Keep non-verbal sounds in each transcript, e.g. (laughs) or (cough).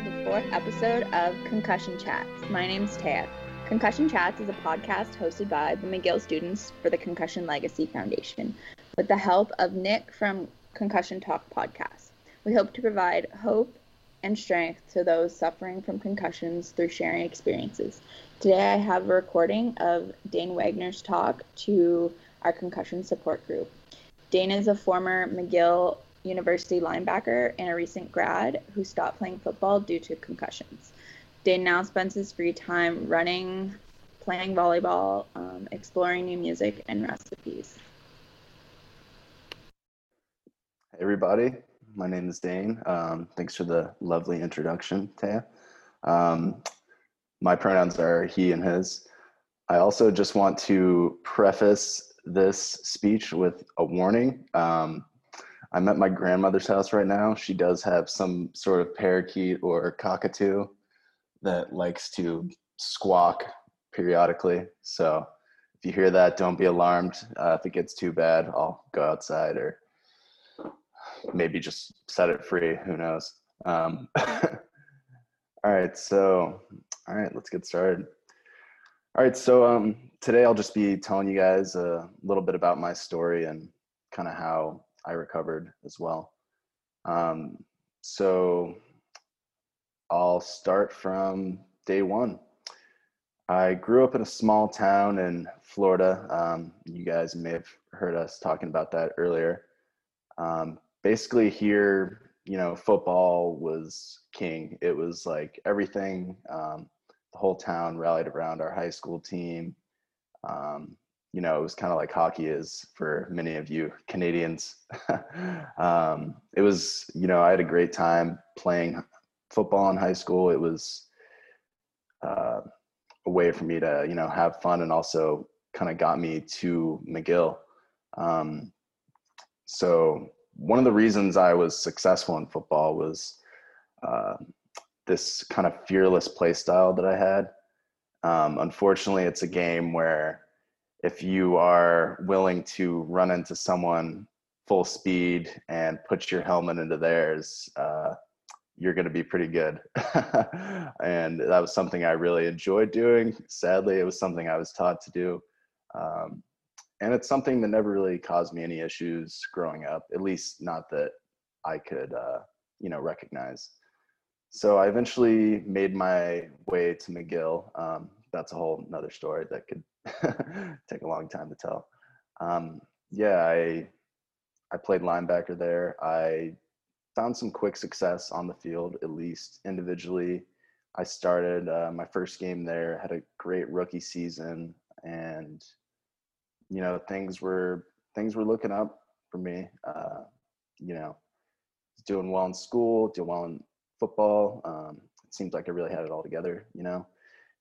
The fourth episode of Concussion Chats. My name is Taya. Concussion Chats is a podcast hosted by the McGill students for the Concussion Legacy Foundation with the help of Nick from Concussion Talk podcast. We hope to provide hope and strength to those suffering from concussions through sharing experiences. Today I have a recording of Dane Wagner's talk to our concussion support group. Dane is a former McGill University linebacker and a recent grad who stopped playing football due to concussions. Dane now spends his free time running, playing volleyball, um, exploring new music and recipes. Hey everybody, my name is Dane. Um, thanks for the lovely introduction, Taya. Um, my pronouns are he and his. I also just want to preface this speech with a warning. Um, I'm at my grandmother's house right now. She does have some sort of parakeet or cockatoo that likes to squawk periodically. So if you hear that, don't be alarmed. Uh, if it gets too bad, I'll go outside or maybe just set it free. Who knows? Um, (laughs) all right. So, all right, let's get started. All right. So um, today I'll just be telling you guys a little bit about my story and kind of how I recovered as well. Um, so I'll start from day one. I grew up in a small town in Florida. Um, you guys may have heard us talking about that earlier. Um, basically, here, you know, football was king. It was like everything. Um, the whole town rallied around our high school team. Um, you know, it was kind of like hockey is for many of you Canadians. (laughs) um, it was, you know, I had a great time playing football in high school. It was uh, a way for me to, you know, have fun and also kind of got me to McGill. Um, so one of the reasons I was successful in football was uh, this kind of fearless play style that I had. Um, unfortunately, it's a game where if you are willing to run into someone full speed and put your helmet into theirs, uh, you're going to be pretty good. (laughs) and that was something I really enjoyed doing. Sadly, it was something I was taught to do. Um, and it's something that never really caused me any issues growing up, at least not that I could, uh, you know, recognize. So I eventually made my way to McGill. Um, that's a whole another story that could (laughs) take a long time to tell. Um, yeah, I I played linebacker there. I found some quick success on the field, at least individually. I started uh, my first game there, had a great rookie season, and you know things were things were looking up for me. Uh, you know, doing well in school, doing well in football. Um, it seemed like I really had it all together. You know,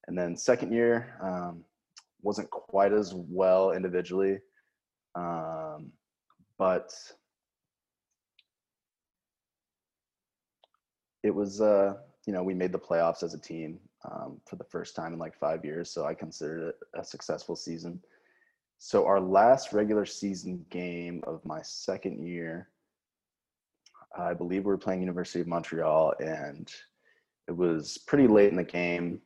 and then second year, um, wasn't quite as well individually, um, but it was uh, you know we made the playoffs as a team um, for the first time in like five years, so I considered it a successful season. So our last regular season game of my second year, I believe we were playing University of Montreal, and it was pretty late in the game.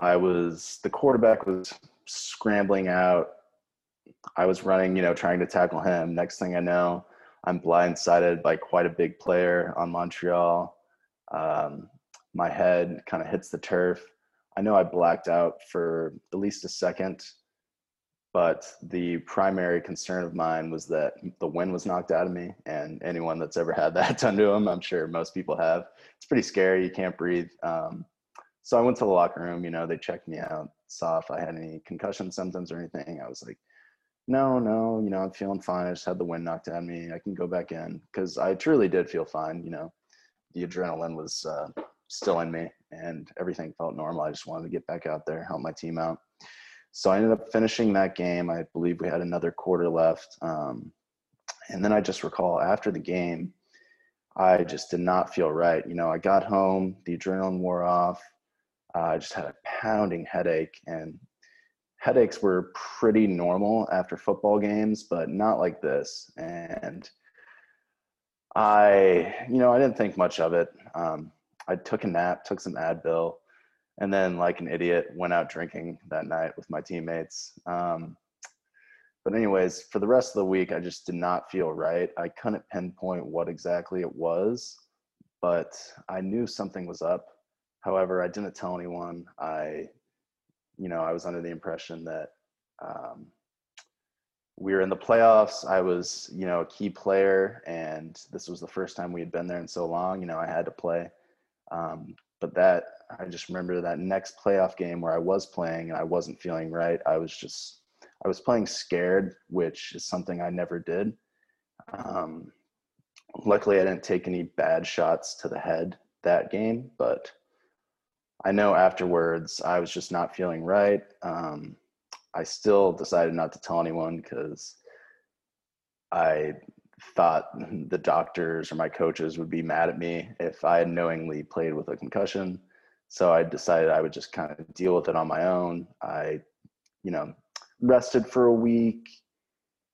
I was the quarterback was scrambling out. I was running, you know, trying to tackle him. Next thing I know, I'm blindsided by quite a big player on Montreal. Um, my head kind of hits the turf. I know I blacked out for at least a second, but the primary concern of mine was that the wind was knocked out of me. And anyone that's ever had that (laughs) done to them, I'm sure most people have. It's pretty scary. You can't breathe. Um, so I went to the locker room. You know, they checked me out, saw if I had any concussion symptoms or anything. I was like, no, no, you know, I'm feeling fine. I just had the wind knocked out of me. I can go back in because I truly did feel fine. You know, the adrenaline was uh, still in me and everything felt normal. I just wanted to get back out there, help my team out. So I ended up finishing that game. I believe we had another quarter left. Um, and then I just recall after the game, I just did not feel right. You know, I got home, the adrenaline wore off. Uh, I just had a pounding headache, and headaches were pretty normal after football games, but not like this. And I, you know, I didn't think much of it. Um, I took a nap, took some Advil, and then, like an idiot, went out drinking that night with my teammates. Um, but anyways, for the rest of the week, I just did not feel right. I couldn't pinpoint what exactly it was, but I knew something was up. However, I didn't tell anyone. I you know, I was under the impression that um, we were in the playoffs. I was, you know, a key player, and this was the first time we had been there in so long. You know, I had to play. Um, but that, I just remember that next playoff game where I was playing and I wasn't feeling right. I was just, I was playing scared, which is something I never did. Um, luckily, I didn't take any bad shots to the head that game, but I know afterwards I was just not feeling right. Um, I still decided not to tell anyone because I thought (laughs) the doctors or my coaches would be mad at me if I had knowingly played with a concussion. So I decided I would just kind of deal with it on my own. I, you know, rested for a week.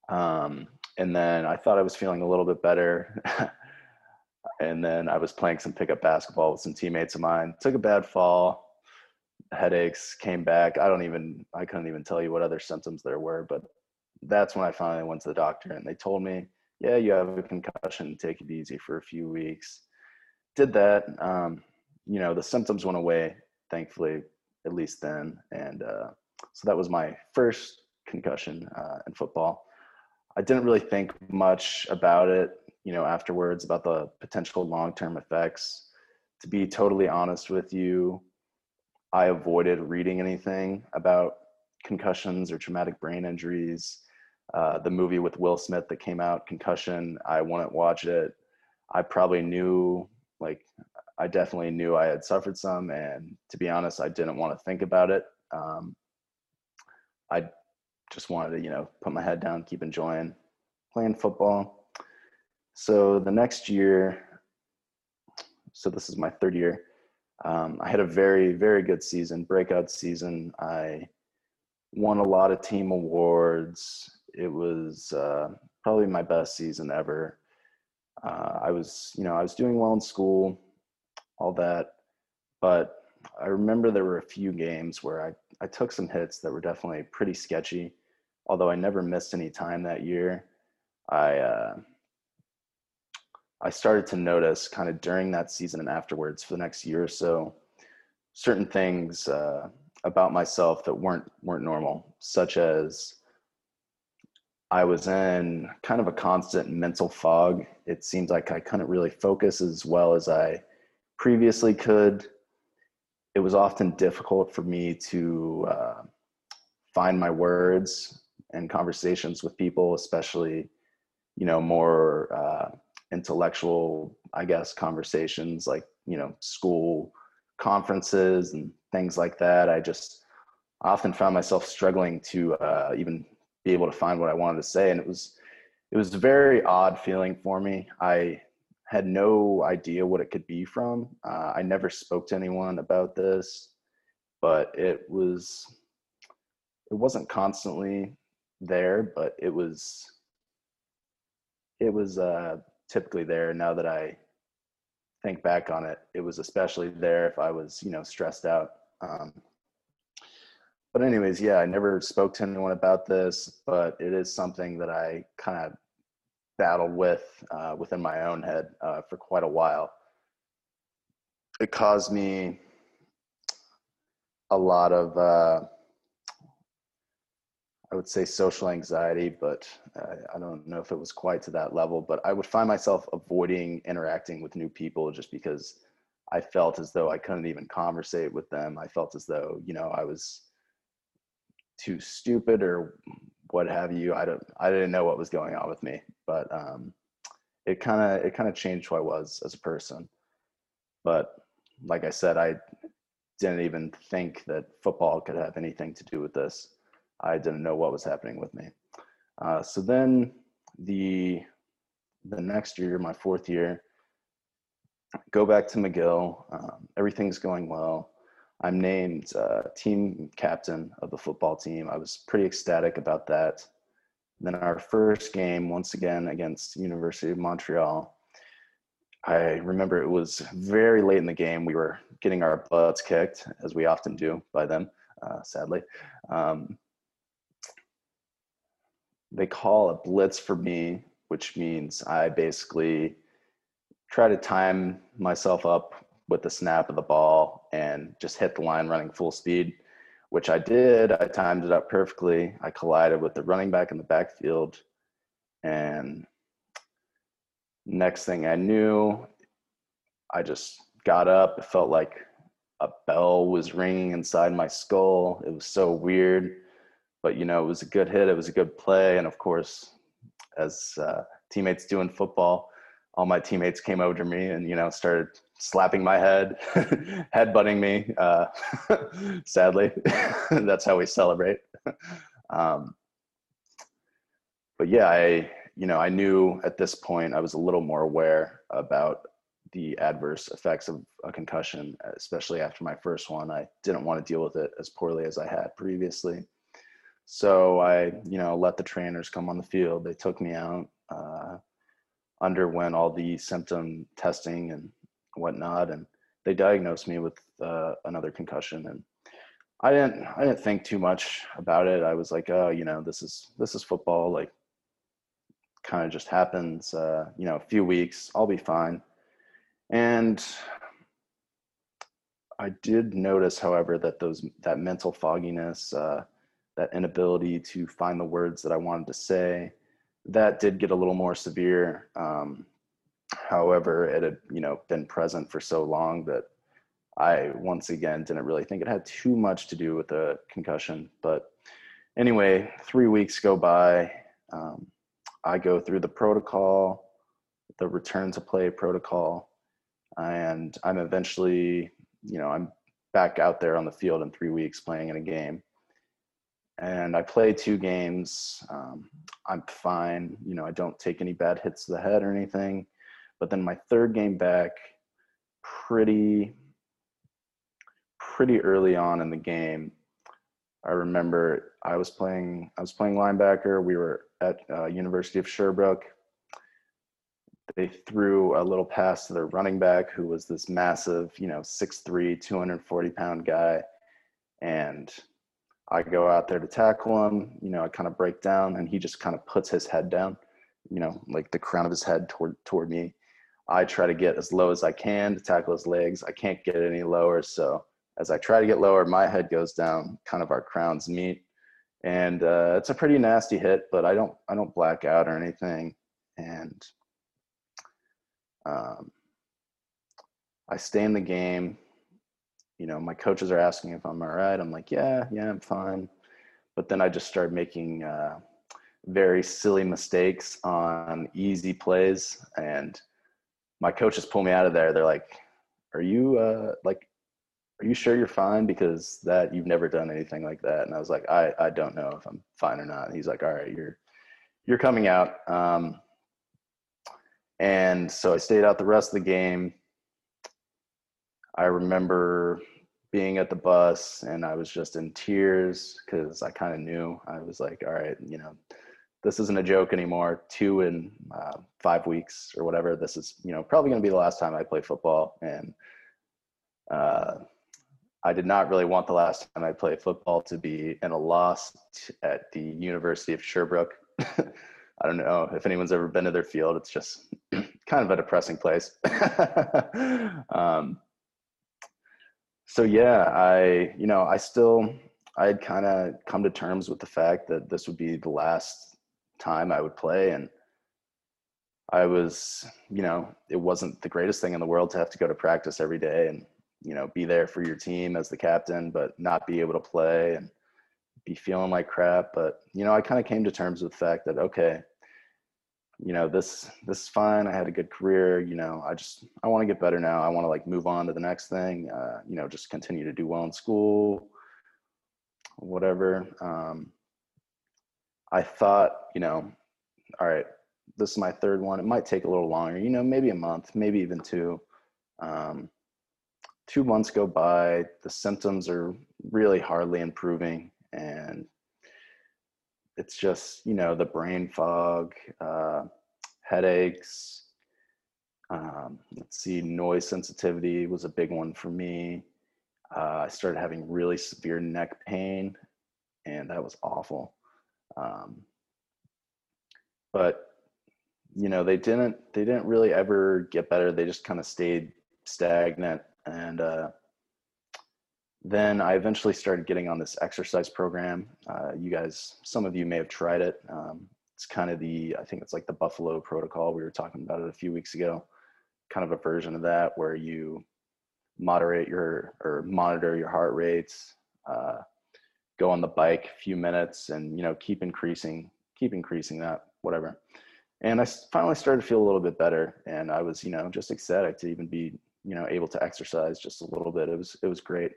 Um, and then I thought I was feeling a little bit better. (laughs) and then I was playing some pickup basketball with some teammates of mine. Took a bad fall, headaches, came back. I don't even I couldn't even tell you what other symptoms there were, but that's when I finally went to the doctor and they told me, "Yeah, you have a concussion. Take it easy for a few weeks." Did that. Um, you know, the symptoms went away, thankfully, at least then, and uh, so that was my first concussion uh, in football. I didn't really think much about it you know afterwards about the potential long-term effects. To be totally honest with you i avoided reading anything about concussions or traumatic brain injuries. Uh, the movie with will smith that came out concussion i wouldn't watch it. I probably knew like i definitely knew i had suffered some and to be honest i didn't want to think about it. Um, i just wanted to you know put my head down keep enjoying playing football so the next year, so this is my third year, um, I had a very, very good season, breakout season. I won a lot of team awards. It was uh, probably my best season ever. Uh, I was, you know, I was doing well in school, all that, but I remember there were a few games where I, I took some hits that were definitely pretty sketchy. Although I never missed any time that year, I uh, I started to notice kind of during that season and afterwards for the next year or so, certain things uh, about myself that weren't weren't normal, such as I was in kind of a constant mental fog. It seemed like I couldn't really focus as well as I previously could. It was often difficult for me to uh, find my words and conversations with people, especially, you know, more uh, intellectual, I guess, conversations like, you know, school conferences and things like that. I just often found myself struggling to uh, even be able to find what I wanted to say. And it was, it was a very odd feeling for me. I had no idea what it could be from. Uh, I never spoke to anyone about this, but it was, it wasn't constantly there, but it was it was uh, typically there. Now that I think back on it, it was especially there if I was you know stressed out. Um, but anyways, yeah, I never spoke to anyone about this, but it is something that I kind of battled with uh, within my own head uh, for quite a while. It caused me a lot of, uh, I would say, social anxiety, but uh, I don't know if it was quite to that level. But I would find myself avoiding interacting with new people just because I felt as though I couldn't even conversate with them. I felt as though, you know, I was too stupid or what have you. I don't I didn't know what was going on with me, but um, it kind of it kind of changed who I was as a person. But like I said, I didn't even think that football could have anything to do with this. I didn't know what was happening with me. Uh, so then the the next year, my fourth year, go back to McGill. Um, everything's going well. I'm named uh, team captain of the football team. I was pretty ecstatic about that. Then our first game, once again against University of Montreal, I remember it was very late in the game. We were getting our butts kicked, as we often do by them, uh, sadly. Um, they call a blitz for me, which means I basically try to time myself up with the snap of the ball and just hit the line running full speed, which I did. I timed it up perfectly. I collided with the running back in the backfield. And next thing I knew, I just got up. It felt like a bell was ringing inside my skull. It was so weird. But, you know, it was a good hit. It was a good play. And of course, as uh, teammates do in football, all my teammates came over to me and, you know, started slapping my head, (laughs) head butting me. Uh, (laughs) sadly, (laughs) that's how we celebrate. Um, but yeah, I you know I knew at this point I was a little more aware about the adverse effects of a concussion, especially after my first one. I didn't want to deal with it as poorly as I had previously. So I, you know, let the trainers come on the field. They took me out, uh, underwent all the symptom testing and whatnot, and they diagnosed me with uh, another concussion. And I didn't I didn't think too much about it. I was like, oh, you know, this is this is football. Like, kind of just happens. Uh, you know, a few weeks, I'll be fine. And I did notice, however, that those that mental fogginess, uh, that inability to find the words that I wanted to say, that did get a little more severe. Um, However, it had, you know, been present for so long that I once again didn't really think it had too much to do with the concussion. But anyway, three weeks go by. Um, I go through the protocol, the return to play protocol, and I'm eventually, you know, I'm back out there on the field in three weeks playing in a game. And I play two games. Um, I'm fine. You know, I don't take any bad hits to the head or anything. But then my third game back, pretty pretty early on in the game, I remember I was playing I was playing linebacker. We were at uh, University of Sherbrooke. They threw a little pass to their running back, who was this massive, you know, 6'3", 240 pound guy, and I go out there to tackle him. You know, I kind of break down, and he just kind of puts his head down, you know, like the crown of his head toward toward me. I try to get as low as I can to tackle his legs. I can't get any lower. So as I try to get lower, my head goes down, kind of our crowns meet. And uh, it's a pretty nasty hit, but I don't I don't black out or anything. And um, I stay in the game. You know, my coaches are asking if I'm all right. I'm like, yeah, yeah, I'm fine. But then I just start making uh, very silly mistakes on easy plays and my coaches pull me out of there. They're like, "Are you uh, like, are you sure you're fine? Because that you've never done anything like that." And I was like, "I I don't know if I'm fine or not." And he's like, "All right, you're you're coming out." Um, and so I stayed out the rest of the game. I remember being at the bus and I was just in tears because I kind of knew I was like, all right, you know, this isn't a joke anymore. Two in uh, five weeks or whatever. This is, you know, probably going to be the last time I play football. And uh, I did not really want the last time I played football to be in a loss at the University of Sherbrooke. (laughs) I don't know if anyone's ever been to their field. It's just (clears throat) kind of a depressing place. (laughs) um, so yeah, I, you know, I still, I had kind of come to terms with the fact that this would be the last time I would play. And I was, you know, it wasn't the greatest thing in the world to have to go to practice every day and, you know, be there for your team as the captain, but not be able to play and be feeling like crap. But, you know, I kind of came to terms with the fact that, okay, you know this this is fine. I had a good career you know i just i want to get better now. I want to like move on to the next thing uh, you know just continue to do well in school whatever. Um, i thought you know all right this is my third one. It might take a little longer you know maybe a month maybe even two. Um, two months go by. The symptoms are really hardly improving and it's just you know the brain fog uh, headaches um, let's see noise sensitivity was a big one for me. Uh, i started having really severe neck pain and that was awful. Um, but you know they didn't they didn't really ever get better. They just kind of stayed stagnant and uh, then I eventually started getting on this exercise program. Uh, you guys, some of you may have tried it. Um, it's kind of the, I think it's like the Buffalo protocol. We were talking about it a few weeks ago. Kind of a version of that where you moderate your or monitor your heart rates, uh, go on the bike a few minutes, and you know keep increasing, keep increasing that, whatever. And I finally started to feel a little bit better, and I was you know just ecstatic to even be you know able to exercise just a little bit. It was it was great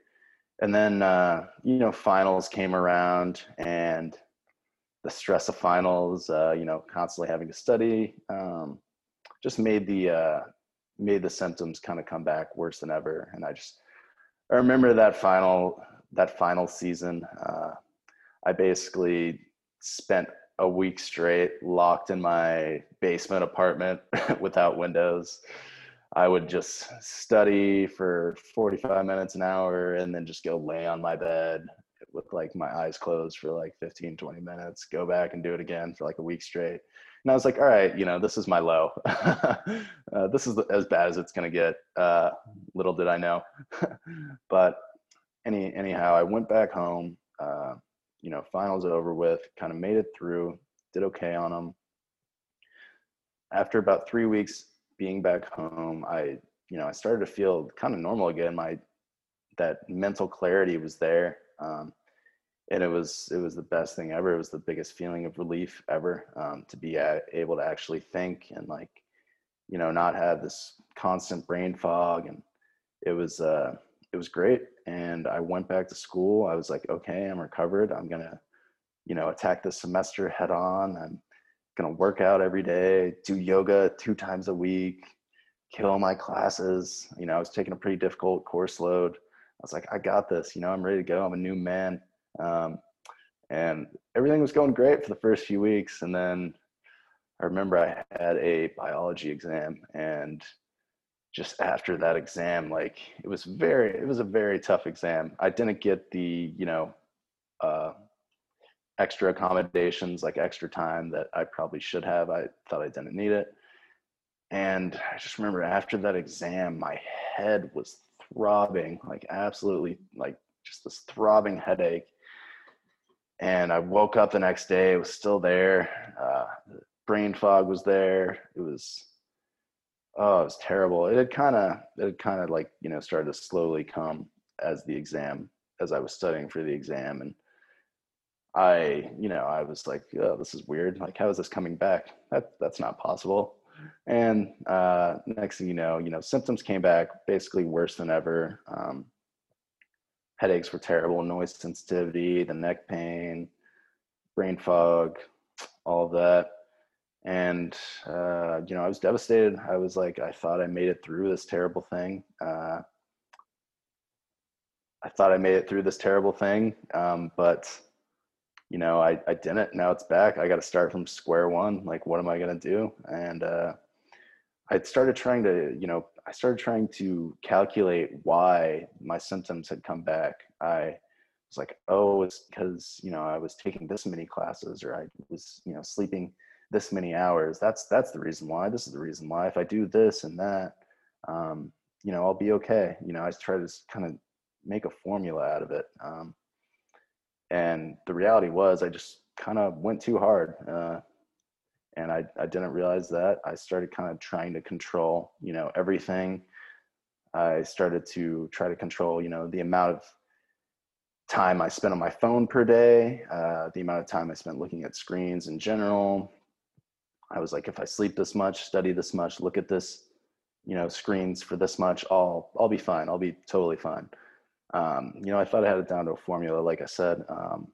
and then uh, you know finals came around and the stress of finals uh, you know constantly having to study um, just made the uh, made the symptoms kind of come back worse than ever. And i just i remember that final that final season uh, i basically spent a week straight locked in my basement apartment (laughs) without windows I would just study for 45 minutes an hour and then just go lay on my bed with like my eyes closed for like 15, 20 minutes, go back and do it again for like a week straight. And I was like, all right, you know, this is my low. (laughs) uh, this is as bad as it's going to get. Uh, little did I know. (laughs) but any, anyhow, I went back home, uh, you know, finals over with, kind of made it through, did okay on them. After about three weeks, being back home, I, you know, I started to feel kind of normal again. My, that mental clarity was there. Um, and it was, it was the best thing ever. It was the biggest feeling of relief ever um, to be a- able to actually think and like, you know, not have this constant brain fog. And it was, uh, it was great. And I went back to school. I was like, okay, I'm recovered. I'm to, you know, attack this semester head on. I'm gonna work out every day, do yoga two times a week, kill my classes. You know, I was taking a pretty difficult course load. I was like, I got this. You know, I'm ready to go. I'm a new man. Um, and everything was going great for the first few weeks. And then I remember I had a biology exam and just after that exam, like it was very, it was a very tough exam. I didn't get the, you know, uh, extra accommodations, like extra time that I probably should have. I thought I didn't need it. And I just remember after that exam, my head was throbbing, like absolutely, like just this throbbing headache. And I woke up the next day, it was still there. Uh, brain fog was there. It was, oh, it was terrible. It had kind of, it had kind of like, you know, started to slowly come as the exam, as I was studying for the exam. And I, you know, I was like, oh, this is weird. Like, how is this coming back? That that's not possible. And uh, next thing you know, you know, symptoms came back basically worse than ever. Um, headaches were terrible, noise sensitivity, the neck pain, brain fog, all of that. And uh, you know, I was devastated. I was like, I thought I made it through this terrible thing. Uh, I thought I made it through this terrible thing, um, but you know, I, I didn't. Now it's back. I got to start from square one. Like, what am I going to do? And uh, I started trying to, you know, I started trying to calculate why my symptoms had come back. I was like, oh, it's because, you know, I was taking this many classes or I was, you know, sleeping this many hours. That's, that's the reason why. This is the reason why. If I do this and that, um, you know, I'll be okay. You know, I try to kind of make a formula out of it. Um, and the reality was I just kind of went too hard. Uh, and I, I didn't realize that I started kind of trying to control, you know, everything. I started to try to control, you know, the amount of time I spent on my phone per day, uh, the amount of time I spent looking at screens in general. I was like, if I sleep this much, study this much, look at this, you know, screens for this much, I'll I'll be fine. I'll be totally fine um, you know, I thought I had it down to a formula. Like I said, um,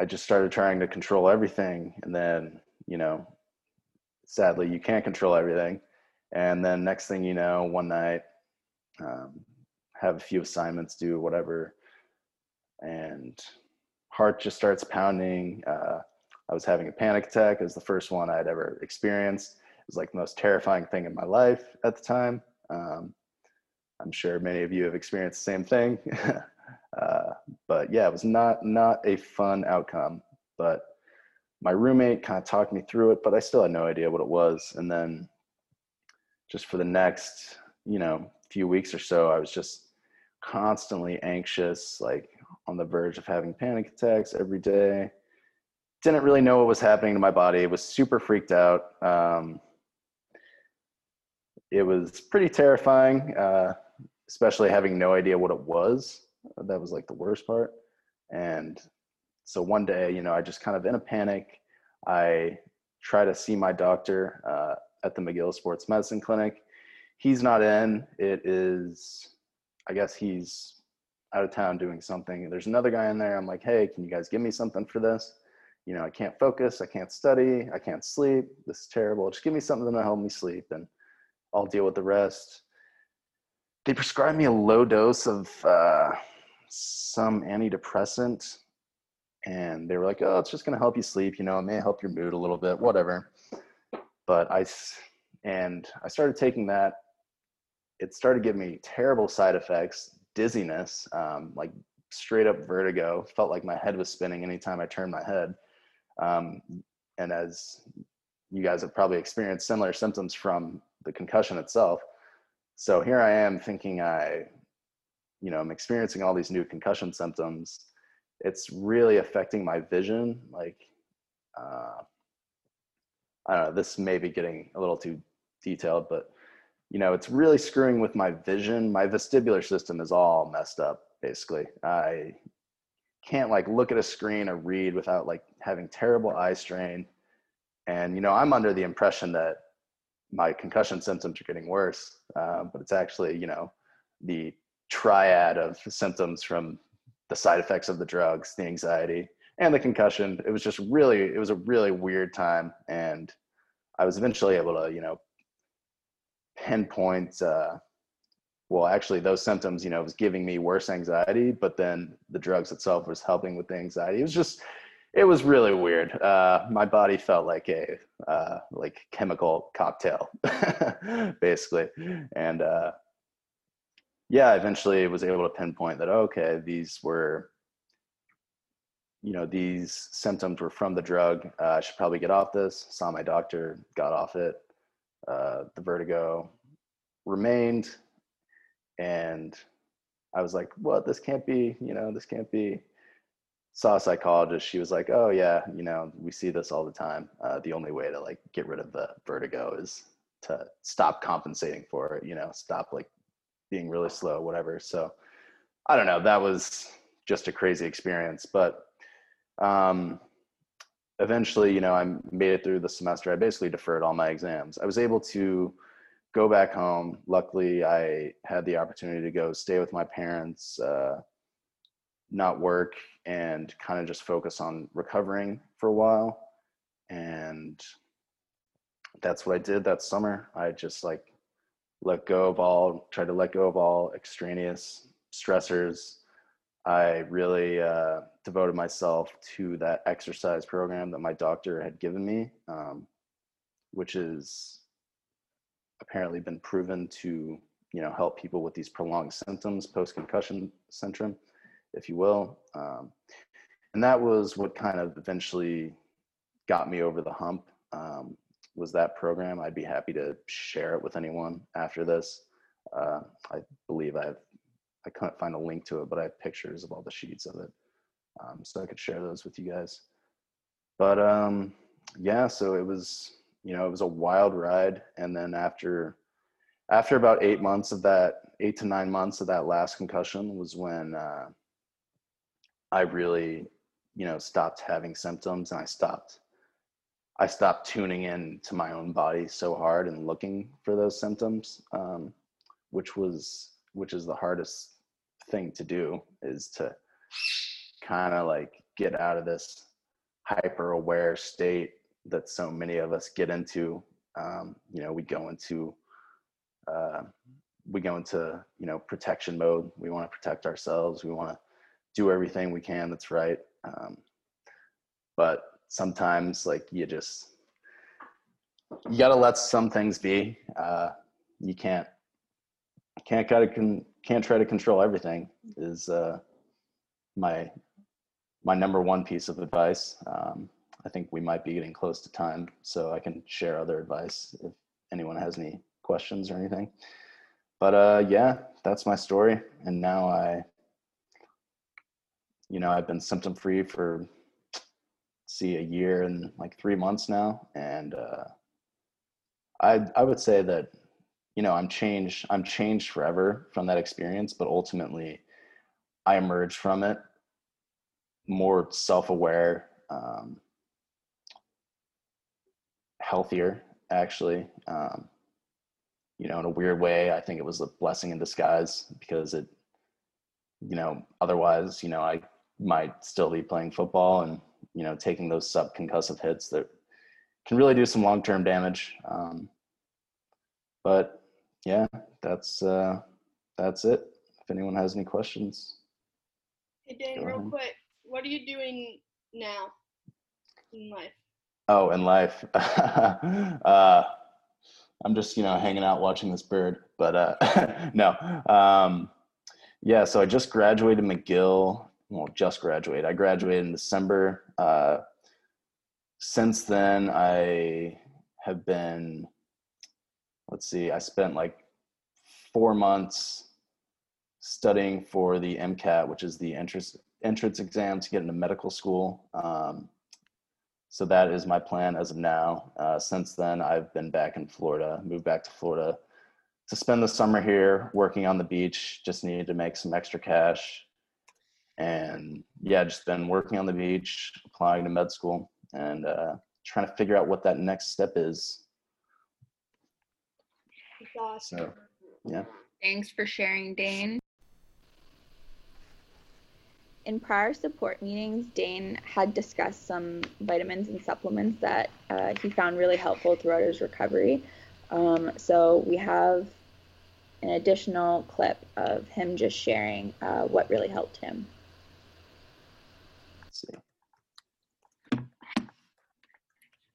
I just started trying to control everything, and then you know, sadly, you can't control everything. And then next thing you know, one night, um, have a few assignments due, whatever, and heart just starts pounding. Uh, I was having a panic attack. It was the first one I'd ever experienced. It was like the most terrifying thing in my life at the time. Um, I'm sure many of you have experienced the same thing. (laughs) uh, but yeah, it was not not a fun outcome. But my roommate kind of talked me through it, but I still had no idea what it was. And then just for the next, you know, few weeks or so, I was just constantly anxious, like on the verge of having panic attacks every day. Didn't really know what was happening to my body. Was super freaked out. Um, it was pretty terrifying. Uh, especially having no idea what it was. That was like the worst part. And so one day, you know, I just kind of in a panic, I try to see my doctor uh, at the McGill Sports Medicine Clinic. He's not in. It is, I guess he's out of town doing something. There's another guy in there. I'm like, hey, can you guys give me something for this? You know, I can't focus. I can't study. I can't sleep. This is terrible. Just give me something to help me sleep and I'll deal with the rest they prescribed me a low dose of uh, some antidepressant and they were like oh it's just going to help you sleep you know it may help your mood a little bit whatever. But i and i started taking that. It started giving me terrible side effects dizziness um, like straight up vertigo. Felt like my head was spinning anytime i turned my head. Um, and as you guys have probably experienced similar symptoms from the concussion itself so here I am thinking I, you know, I'm experiencing all these new concussion symptoms. It's really affecting my vision. Like, uh, I don't know, this may be getting a little too detailed, but you know, it's really screwing with my vision. My vestibular system is all messed up, basically. I can't like look at a screen or read without like having terrible eye strain. And you know, I'm under the impression that my concussion symptoms are getting worse, uh, but it's actually, you know, the triad of symptoms from the side effects of the drugs, the anxiety, and the concussion. It was just really, it was a really weird time. And I was eventually able to, you know, pinpoint, uh, well, actually, those symptoms, you know, was giving me worse anxiety, but then the drugs itself was helping with the anxiety. It was just, it was really weird. Uh, my body felt like a uh, like chemical cocktail, (laughs) basically, and uh, yeah, eventually was able to pinpoint that okay, these were, you know, these symptoms were from the drug. Uh, I should probably get off this. Saw my doctor, got off it. Uh, the vertigo remained, and I was like, "What? This can't be. You know, this can't be." Saw a psychologist she was like oh yeah you know we see this all the time. Uh, the only way to like get rid of the vertigo is to stop compensating for it you know stop like being really slow whatever. So i don't know that was just a crazy experience but um eventually you know i made it through the semester. I basically deferred all my exams. I was able to go back home. Luckily i had the opportunity to go stay with my parents uh, not work and kind of just focus on recovering for a while. And that's what I did that summer. I just like let go of all, tried to let go of all extraneous stressors, I really uh, devoted myself to that exercise program that my doctor had given me, um, which is apparently been proven to you know help people with these prolonged symptoms, post concussion syndrome, if you will. Um, and that was what kind of eventually got me over the hump. Um, was that program? I'd be happy to share it with anyone after this. Uh, I believe I have I couldn't find a link to it, but I have pictures of all the sheets of it. Um, so I could share those with you guys. But um, yeah, so it was, you know, it was a wild ride. And then after, after about eight months of that, eight to nine months of that last concussion was when uh, I really, you know, stopped having symptoms and I stopped, I stopped tuning in to my own body so hard and looking for those symptoms, um, which was, which is the hardest thing to do is to kind of like get out of this hyper aware state that so many of us get into. Um, you know we go into uh, we go into you know protection mode. We want to protect ourselves. We want to do everything we can that's right um, but sometimes like you just you got to let some things be uh, you can't can't gotta con- can't try to control everything is uh, my my number one piece of advice. Um, I think we might be getting close to time, so I can share other advice if anyone has any questions or anything. But uh, yeah, that's my story, and now I, you know, I've been symptom free for see a year and like three months now, and uh, I I would say that you know i'm changed i'm changed forever from that experience but ultimately i emerged from it more self-aware um, healthier actually um, you know in a weird way. I think it was a blessing in disguise because it you know otherwise you know i might still be playing football and you know taking those subconcussive hits that can really do some long-term damage um, but yeah, that's uh, that's it. If anyone has any questions. Hey Dan, real quick, what are you doing now in life? Oh, in life, (laughs) uh, I'm just you know hanging out watching this bird. But uh, (laughs) no, um, yeah. So I just graduated McGill. Well, just graduated. I graduated in December. Uh, since then, I have been let's see, I spent like four months studying for the MCAT, which is the entrance entrance exam to get into medical school. Um, so that is my plan as of now. Uh, since then, I've been back in Florida, moved back to Florida to spend the summer here working on the beach. Just needed to make some extra cash. And yeah, just been working on the beach, applying to med school, and uh, trying to figure out what that next step is. Awesome. So, yeah. Thanks for sharing, Dane. In prior support meetings, Dane had discussed some vitamins and supplements that uh, he found really helpful throughout his recovery. Um, so we have an additional clip of him just sharing uh, what really helped him. See.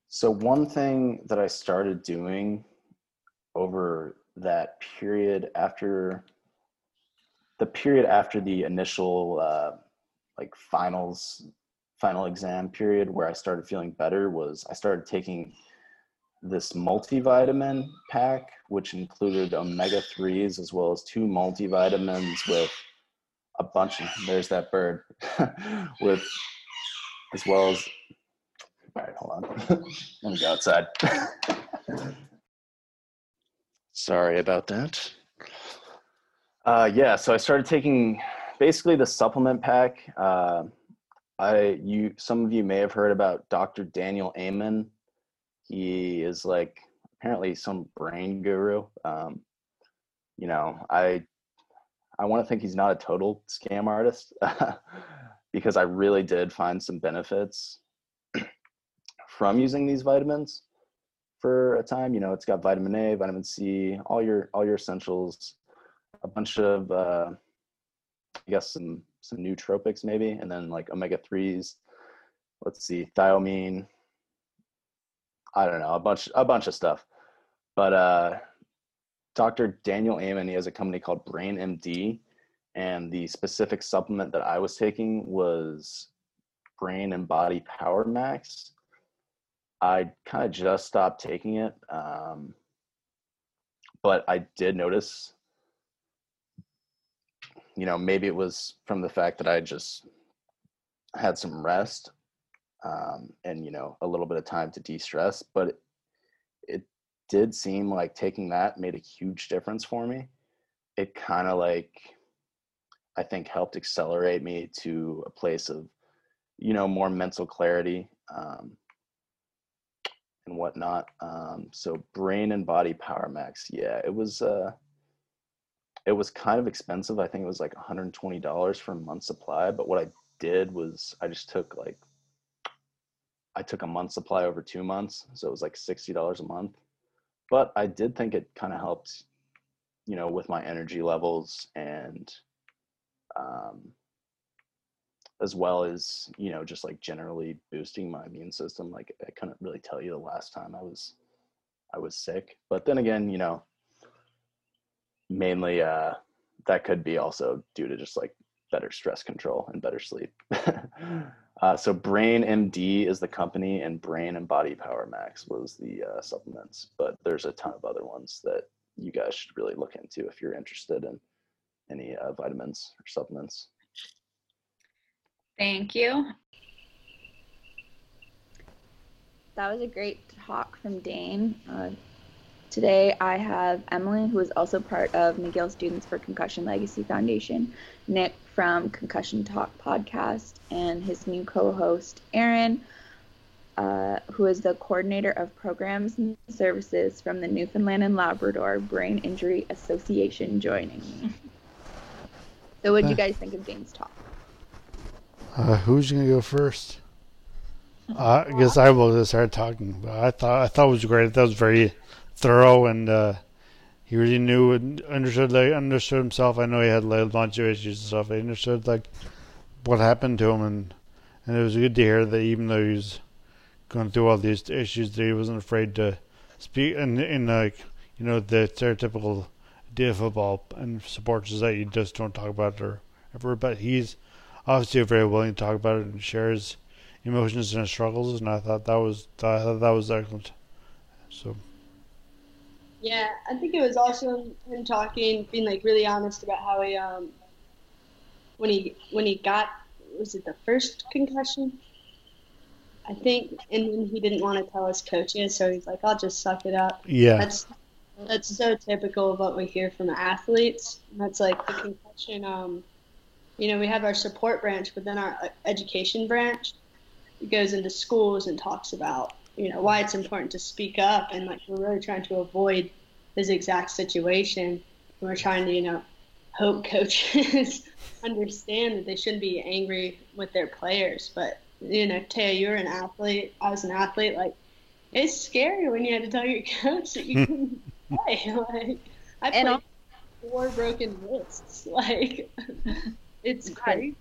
So one thing that I started doing over that period after the period after the initial uh, like finals final exam period where I started feeling better was I started taking this multivitamin pack, which included omega 3s as well as two multivitamins with a bunch of, there's that bird, (laughs) with as well as, all right, hold on. (laughs) Let me go outside. Sorry about that. Uh, yeah, so I started taking basically the supplement pack. Uh, I you some of you may have heard about Dr. Daniel Amen. He is like apparently some brain guru. Um, you know, I I want to think he's not a total scam artist (laughs) because I really did find some benefits (clears throat) from using these vitamins for a time. You know, it's got vitamin A, vitamin C, all your all your essentials, a bunch of uh, I guess some some nootropics maybe, and then like omega threes. Let's see, thiamine. I don't know a bunch a bunch of stuff, but uh, Dr. Daniel Amen he has a company called Brain MD, and the specific supplement that I was taking was Brain and Body Power Max. I kind of just stopped taking it, um, but I did notice you know, maybe it was from the fact that I just had some rest um, and, you know, a little bit of time to de stress. But it, it did seem like taking that made a huge difference for me. It kind of like, I think, helped accelerate me to a place of, you know, more mental clarity um, and whatnot. Um, so, brain and body power max. Yeah, it was. Uh, it was kind of expensive. I think it was like $120 for a month supply. But what I did was I just took like, I took a month supply over two months. So it was like $60 a month. But I did think it kind of helped, you know, with my energy levels and, um, as well as, you know, just like generally boosting my immune system. Like I couldn't really tell you the last time I was, I was sick. But then again, you know, mainly uh, that could be also due to just like better stress control and better sleep. (laughs) uh, so Brain MD is the company, and Brain and Body Power Max was the uh, supplements. But there's a ton of other ones that you guys should really look into if you're interested in any uh, vitamins or supplements. Thank you. That was a great talk from Dane. Uh, Today I have Emily, who is also part of McGill Students for Concussion Legacy Foundation, Nick from Concussion Talk podcast, and his new co-host Aaron, uh, who is the coordinator of programs and services from the Newfoundland and Labrador Brain Injury Association, joining me. So, what do you guys think of Dane's talk? Uh, who's gonna go first? Uh, (laughs) I guess I will just start talking. But I thought I thought it was great. That was very thorough and uh, he really knew and understood like understood himself. I know he had like, a bunch of issues and stuff. He understood like what happened to him and and it was good to hear that even though he was going through all these issues, that he wasn't afraid to speak and in like you know the stereotypical of football and supports is that you just don't talk about it or ever. But he's obviously very willing to talk about it and share his emotions and his struggles, and I thought that was I thought that was excellent. So. Yeah, I think it was also him talking, being like really honest about how he um when he when he got was it the first concussion? I think, and then he didn't want to tell his coaches, so he's like, "I'll just suck it up." Yeah, that's that's so typical of what we hear from athletes. That's like the concussion. Um, you know, we have our support branch, but then our uh, education branch goes into schools and talks about you know why it's important to speak up and like we're really trying to avoid this exact situation we're trying to you know hope (laughs) coaches understand that they shouldn't be angry with their players but you know Taya you're an athlete I was an athlete like it's scary when you had to tell your (laughs) coach that you (laughs) couldn't play (laughs) like I played four broken wrists (laughs) like (laughs) it's crazy.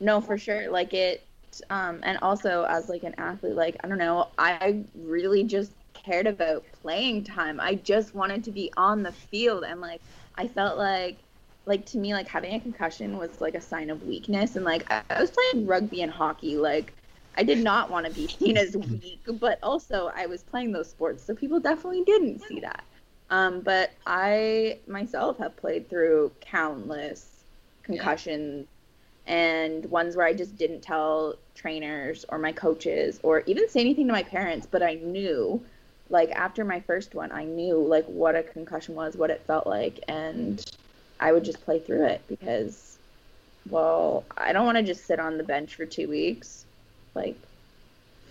No for sure. Like it um, and also as like an athlete like i don't know i really just cared about playing time. I just wanted to be on the field and like i felt like like to me like having a concussion was like a sign of weakness and like i, I was playing rugby and hockey. Like i did not want to be seen as weak but also i was playing those sports so people definitely didn't see that um, but i myself have played through countless concussions and ones where I just didn't tell trainers or my coaches or even say anything to my parents, but I knew like after my first one, I knew like what a concussion was, what it felt like, and I would just play through it because well, I don't want to just sit on the bench for 2 weeks. Like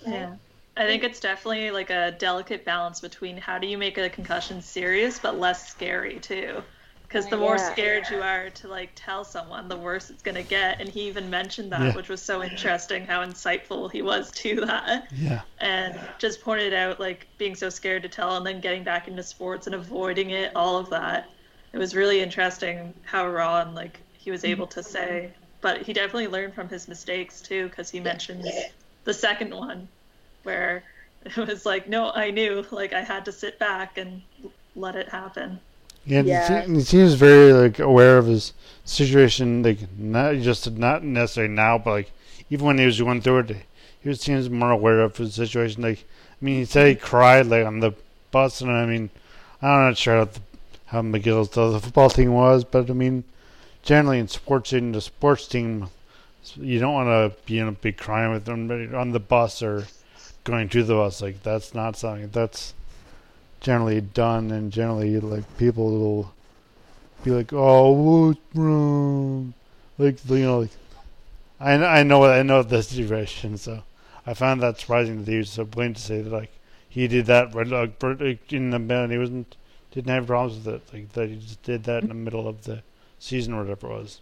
yeah. I think it's definitely like a delicate balance between how do you make a concussion serious but less scary too. Because the more yeah, scared yeah. you are to like tell someone the worse it's going to get. And he even mentioned that yeah. which was so interesting how insightful he was to that. Yeah. And just pointed out like being so scared to tell and then getting back into sports and avoiding it all of that. It was really interesting how raw and like he was able to say. But he definitely learned from his mistakes too, because he mentioned the second one where (laughs) it was like, no, I knew, like I had to sit back and let it happen. Yeah, yeah. He, seems very like aware of his situation, like not just not necessarily now, but like even when he was going through it, he was seems more aware of his situation. Like, I mean, he said he cried like on the bus, and I mean, I'm not sure how, the, how McGill's the football team was, but I mean, generally in sports, in the sports team, you don't want to be in a big crying with them on the bus or going to the bus. Like that's not something that's generally done, and generally like people will be like, "Oh, what's wrong?" Like you know, like I I know I know the situation, so I found that surprising that he was so blatant to say that like he did that right uh, like, in the middle. and He wasn't didn't have problems with it, like that he just did that in the middle of the season or whatever it was.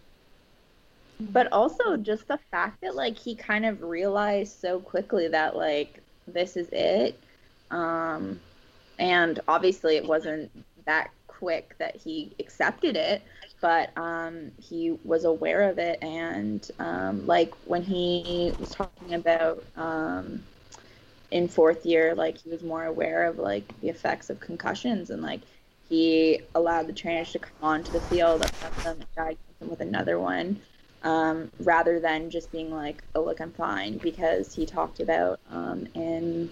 But also just the fact that like he kind of realized so quickly that like this is it. Um, and obviously it wasn't that quick that he accepted it, but um, he was aware of it. And um, like when he was talking about um, in fourth year, like he was more aware of like the effects of concussions and like he allowed the trainers to come onto the field, them, and diagnose them with another one. Um, rather than just being like, oh, look, I'm fine, because he talked about um, in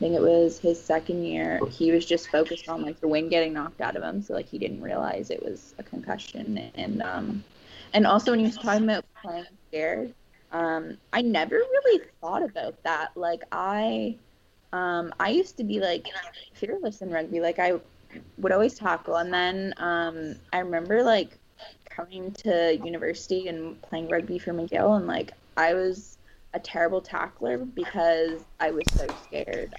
I think it was his second year. He was just focused on like the wind getting knocked out of him, so like he didn't realize it was a concussion. And um, and also when he was talking about playing scared, um, I never really thought about that. Like I, um, I used to be like fearless in rugby. Like I would always tackle, and then um, I remember like coming to university and playing rugby for McGill, and like I was a terrible tackler because I was so scared.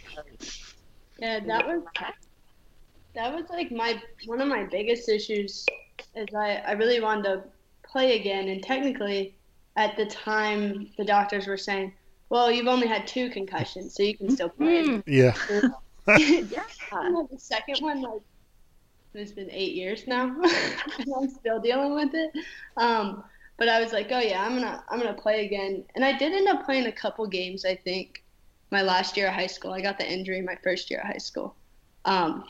Yeah, that was that was like my one of my biggest issues is I, I really wanted to play again and technically at the time the doctors were saying, Well, you've only had two concussions, so you can still play. Mm. Yeah. (laughs) (laughs) yeah. the second one like it's been eight years now and (laughs) I'm still dealing with it. Um, but I was like, oh yeah, I'm gonna I'm gonna play again, and I did end up playing a couple games. I think my last year of high school, I got the injury my first year of high school. Um,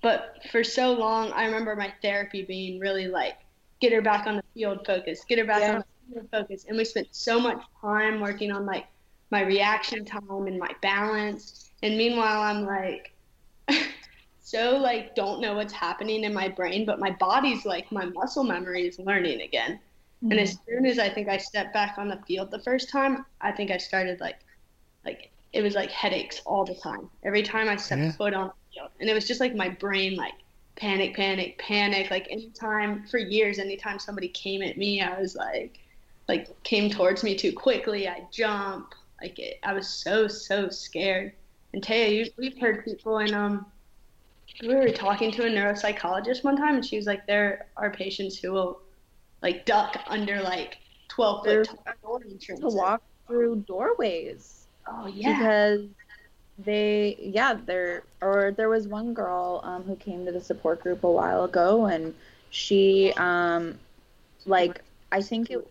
but for so long, I remember my therapy being really like, get her back on the field focus, get her back yeah. on the field focus, and we spent so much time working on like my reaction time and my balance. And meanwhile, I'm like. (laughs) so like don't know what's happening in my brain but my body's like my muscle memory is learning again Mm-hmm. And as mm-hmm. soon as I think I stepped back on the field the first time, I think I started like, like it was like headaches all the time. Every time I stepped yeah. foot on the field, and it was just like my brain like panic, panic, panic. Like anytime for years, anytime somebody came at me, I was like, like came towards me too quickly, I jump. Like it, I was so so scared. And Taya, we've heard people and um we were talking to a neuropsychologist one time and she was like there are patients who will like duck under like 12 foot door entrances. To walk through doorways. Oh, yeah. Because they, yeah, there, or there was one girl um, who came to the support group a while ago and she, um, like, I think it,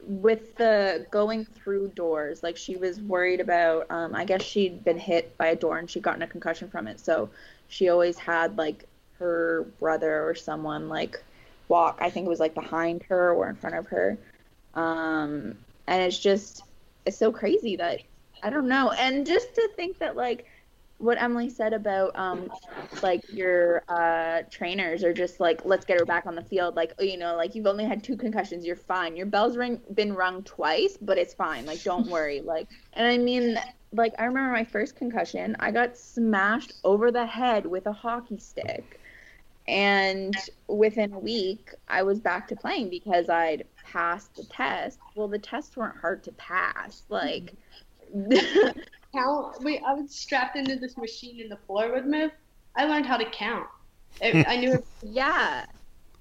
with the going through doors, like she was worried about, um, I guess she'd been hit by a door and she'd gotten a concussion from it. So she always had like her brother or someone like walk. I think it was like behind her or in front of her. Um, and it's just, it's so crazy that I don't know. And just to think that like what Emily said about um, like your uh, trainers are just like, let's get her back on the field. Like, you know, like you've only had two concussions, you're fine. Your bell's ring been rung twice, but it's fine. Like, don't worry. Like, and I mean, like I remember my first concussion, I got smashed over the head with a hockey stick and within a week, I was back to playing because I'd passed the test. Well, the tests weren't hard to pass. Like, (laughs) count. Wait, I was strapped into this machine and the floor would move. I learned how to count. It, I knew. It, (laughs) yeah.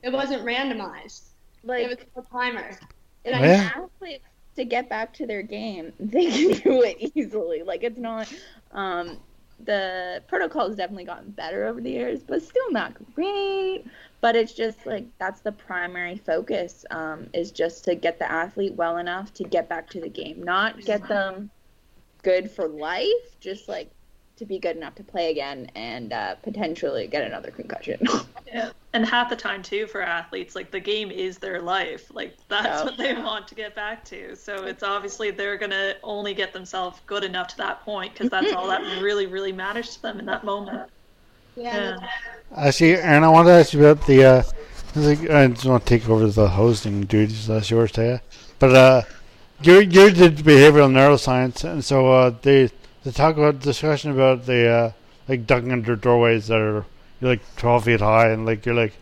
It wasn't randomized. Like it was a timer. And I honestly, to get back to their game, (laughs) they can do it easily. Like it's not. Um, the protocol has definitely gotten better over the years, but still not great. But it's just like that's the primary focus um, is just to get the athlete well enough to get back to the game, not get them good for life, just like to be good enough to play again and uh, potentially get another concussion. yeah. (laughs) And half the time too for athletes, like the game is their life. Like that's oh. what they want to get back to. So it's obviously they're gonna only get themselves good enough to that point because that's all that (laughs) really, really matters to them in that moment. Yeah. yeah. Actually, Aaron, I want to ask you about the. Uh, I just want to take over the hosting duties. That's yours, Taya. But uh, you you did behavioral neuroscience, and so uh, they to talk about discussion about the uh, like ducking under doorways that are you're like twelve feet high and like you're like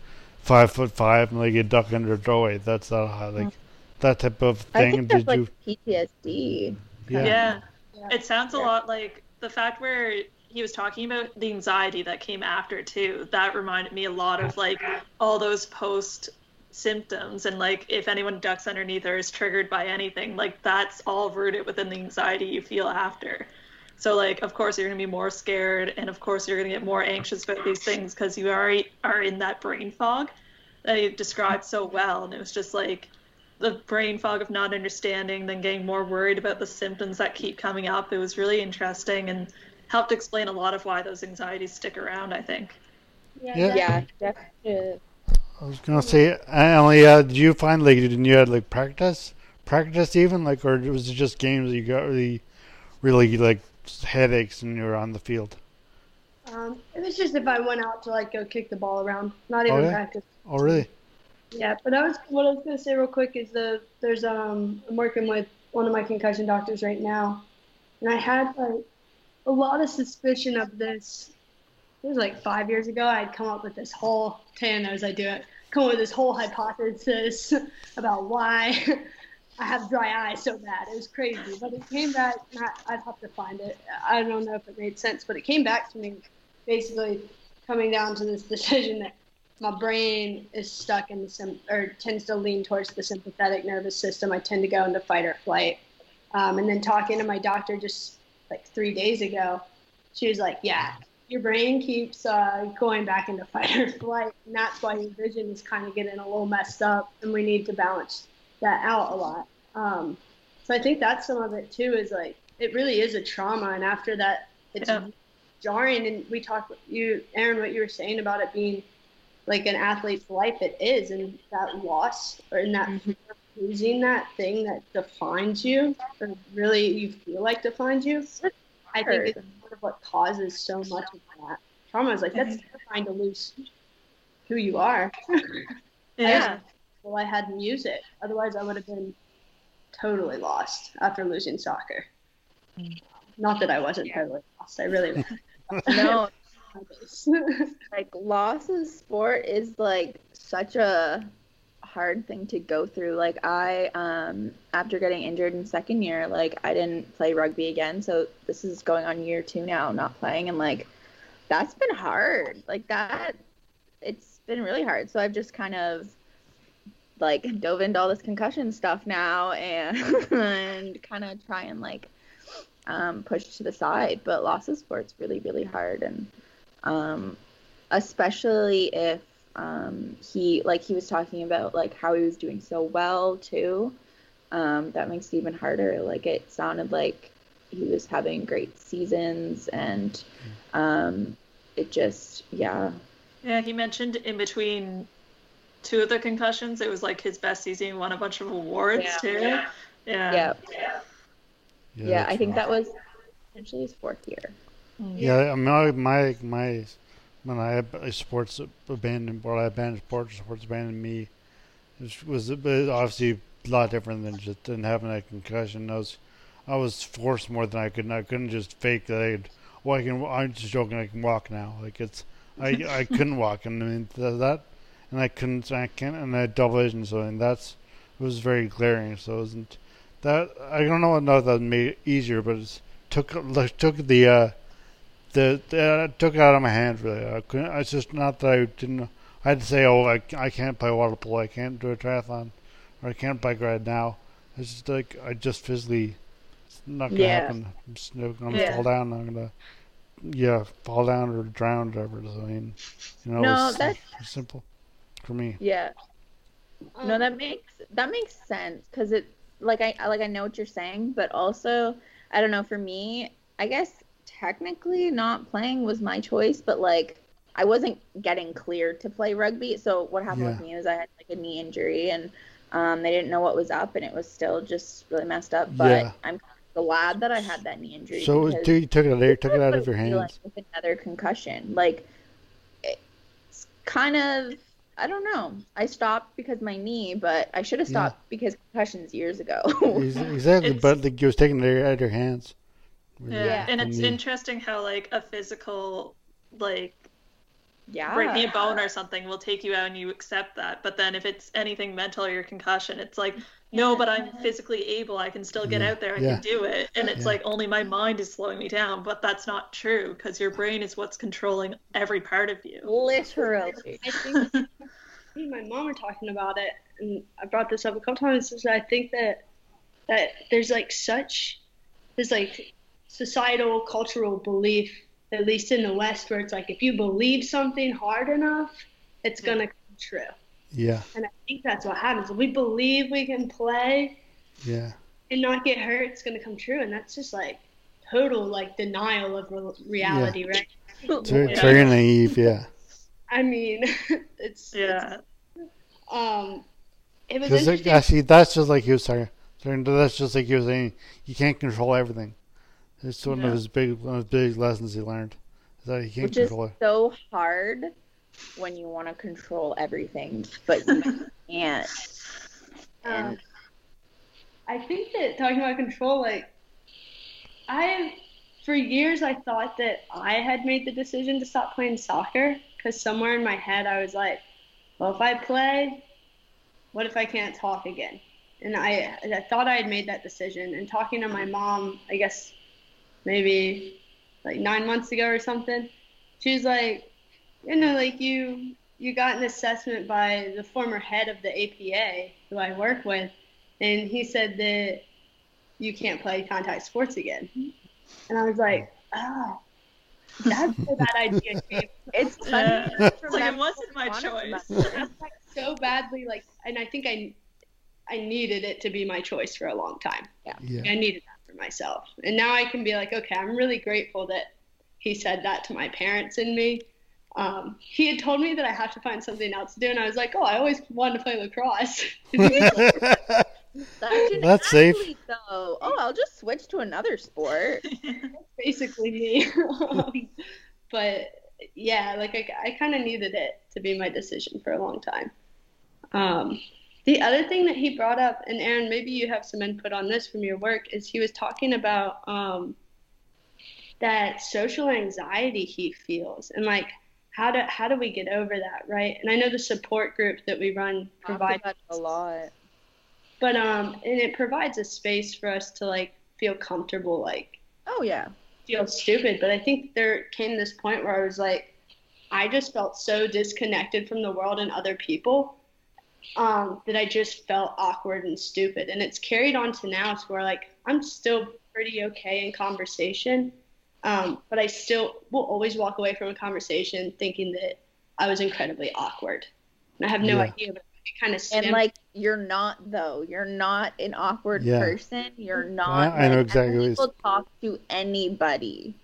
five foot five and like you duck under a doorway. That's that high, like that type of thing. I think that's Did like you... PTSD. Yeah. yeah. yeah. It sounds a lot like the fact where he was talking about the anxiety that came after too. That reminded me a lot of like all those post symptoms and like if anyone ducks underneath or is triggered by anything, like that's all rooted within the anxiety you feel after. So like, of course, you're gonna be more scared, and of course, you're gonna get more anxious about these things because you already are in that brain fog that you described so well. And it was just like the brain fog of not understanding, then getting more worried about the symptoms that keep coming up. It was really interesting and helped explain a lot of why those anxieties stick around. I think. Yeah, yeah, definitely. I was gonna say, Emily, uh, did you find like didn't you had like practice, practice even like, or was it just games that you got really, really like headaches when you were on the field? Um, it was just if I went out to like go kick the ball around, not even oh, yeah? practice. Oh, really? Yeah, but I was what I was gonna say real quick is the there's um I'm working with one of my concussion doctors right now, and I had like a lot of suspicion of this. It was like five years ago. I'd come up with this whole ten as I do it, come up with this whole hypothesis (laughs) about why I have dry eyes so bad. It was crazy. But it came back, I'd have to find it. I don't know if it made sense, but it came back to me basically coming down to this (laughs) decision that my brain is stuck in the sim or tends to lean towards the sympathetic nervous system. I tend to go into fight or flight. Um, and then talking to my doctor just like three days ago, she was like, "Yeah, your brain keeps uh, going back into (laughs) fight or flight, and that's why your vision is kind of getting a little messed up, and we need to balance that out a lot. Um, so I think that's some of it too. Is like it really is a trauma, and after that, it's yeah. jarring. And we talked you, Aaron, what you were saying about it being like an athlete's life. It is, and that loss or in that mm-hmm. losing that thing that defines you, or really you feel like defines you. I think it's part of what causes so much of that trauma. Is like that's trying to lose who you are. (laughs) yeah well, I had music. Otherwise, I would have been totally lost after losing soccer. Not that I wasn't totally lost. I really (laughs) no. (laughs) like loss in sport is like such a hard thing to go through. Like I um after getting injured in second year, like I didn't play rugby again. So this is going on year 2 now not playing and like that's been hard. Like that it's been really hard. So I've just kind of like dove into all this concussion stuff now and, (laughs) and kind of try and like um, push to the side. But loss of sport's really, really hard. And um, especially if um, he, like he was talking about like how he was doing so well too. Um, that makes it even harder. Like it sounded like he was having great seasons and um, it just, yeah. Yeah, he mentioned in between two of the concussions. It was like his best season. He won a bunch of awards yeah. too. Yeah. Yeah. Yeah. yeah, yeah I think that was essentially his fourth year. Mm-hmm. Yeah, I mean, my my when I had sports abandoned, or I abandoned sports, sports abandoned me. It was, was obviously a lot different than just didn't having that concussion. I was I was forced more than I could. I couldn't just fake that. I'd, well, I can. I'm just joking. I can walk now. Like it's. I I couldn't walk, and I mean that and I couldn't, I can't, and I had double vision, so and that's it was very glaring. So it wasn't that I don't know what that made it easier, but it took took the uh, the, the uh, took it out of my hands really. I couldn't. It's just not that I didn't. I had to say, oh, I, I can't play water polo, I can't do a triathlon, or I can't bike ride now. It's just like I just physically, it's not gonna yeah. happen. I'm, just, I'm gonna yeah. fall down. I'm gonna yeah fall down or drown or whatever. So, I mean, you know, No, it's, that's- it's simple for me. Yeah. No, Um, that makes that makes sense because it like I like I know what you're saying, but also I don't know. For me, I guess technically not playing was my choice, but like I wasn't getting cleared to play rugby. So what happened with me was I had like a knee injury and um, they didn't know what was up, and it was still just really messed up. But Yeah. I'm glad that I had that knee injury. So because- you took it out, took it out of your would hands. with another concussion. Like it's kind of I don't know. I stopped because my knee, but I should have Yeah. stopped because concussions years ago. Exactly, It's- but like it was taken out of your hands. Yeah. Yeah. And it's knee. interesting how like a physical like yeah. breaking a bone or something will take you out and you accept that. But then if it's anything mental or your concussion, it's like, no, but I'm physically able. I can still get Yeah. out there. I Yeah. can do it. And it's Yeah. like only my mind is slowing me down. But that's not true because your brain is what's controlling every part of you. Literally. I think (laughs) me and my mom were talking about it, and I brought this up a couple times. Is I think that that there's like such there's like societal cultural belief, at least in the West, where it's like if you believe something hard enough, it's gonna come true. Yeah, And I think that's what happens. If we believe we can play yeah, and not get hurt, it's gonna come true, and that's just like total like denial of re- reality, right? it's very, it's very naive. Yeah, I mean, (laughs) it's Yeah. um, it was because actually that's just like he was saying. That's just like he was saying. You can't control everything. It's one Yeah. of his big one of his big lessons he learned. Is that he can't Which is control it. so hard when you want to control everything, but you (laughs) can't. Um, I think that talking about control, like, I, for years, I thought that I had made the decision to stop playing soccer because somewhere in my head I was like, well, if I play, what if I can't talk again? And I, I thought I had made that decision. And talking to my mom, I guess maybe like nine months ago or something, she was like, you know, like you, you got an assessment by the former head of the APA who I work with, and he said that you can't play contact sports again. And I was like, oh, that's where that idea came. (laughs) it's Yeah. funny. It's like it wasn't my choice. Like so badly, like, and I think I, I needed it to be my choice for a long time. Yeah, I needed that for myself, and now I can be like, okay, I'm really grateful that he said that to my parents and me. Um, he had told me that I have to find something else to do, and I was like, oh, I always wanted to play lacrosse. (laughs) Such an (laughs) That's safe. athlete, Though. Oh, I'll just switch to another sport. That's (laughs) basically me. Um, but yeah, like I, I kind of needed it to be my decision for a long time. Um, the other thing that he brought up, and Aaron, maybe you have some input on this from your work, is he was talking about um, that social anxiety he feels and like how do how do we get over that, right? And I know the support group that we run provides a lot. but um, and it provides a space for us to like feel comfortable, like Oh yeah. feel stupid, but I think there came this point where I was like, I just felt so disconnected from the world and other people um, that I just felt awkward and stupid. And it's carried on to now to where like I'm still pretty okay in conversation, um, but I still will always walk away from a conversation thinking that I was incredibly awkward. And I have no Yeah. idea, but it kind of And like you're not though. You're not an awkward Yeah. person. You're not. I know like, exactly what People talk to anybody.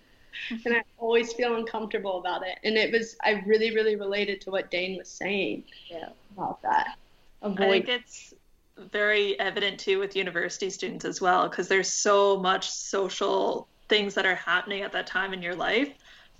(laughs) and I always feel uncomfortable about it. And it was I really, really related to what Dane was saying Yeah. about that. I think it's very evident too with university students as well because there's so much social things that are happening at that time in your life.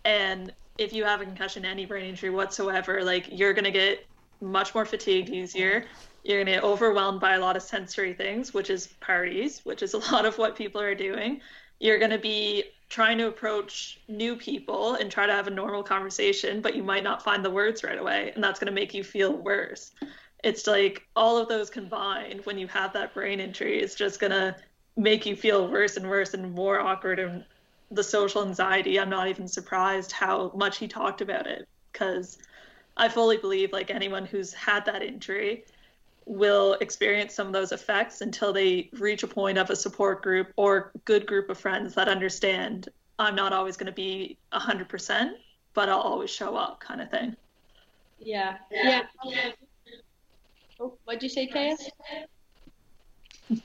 And if you have a concussion any brain injury whatsoever like you're going to get much more fatigued easier. You're going to get overwhelmed by a lot of sensory things which is parties which is a (laughs) lot of what people are doing. You're going to be trying to approach new people and try to have a normal conversation but you might not find the words right away and that's going to make you feel worse. It's like all of those combined when you have that brain injury is just gonna make you feel worse and worse and more awkward and the social anxiety i'm not even surprised how much he talked about it because i fully believe like anyone who's had that injury will experience some of those effects until they reach a point of a support group or good group of friends that understand I'm not always going to be 100%, but I'll always show up kind of thing. Yeah. Yeah. Oh, what'd you say, Taya?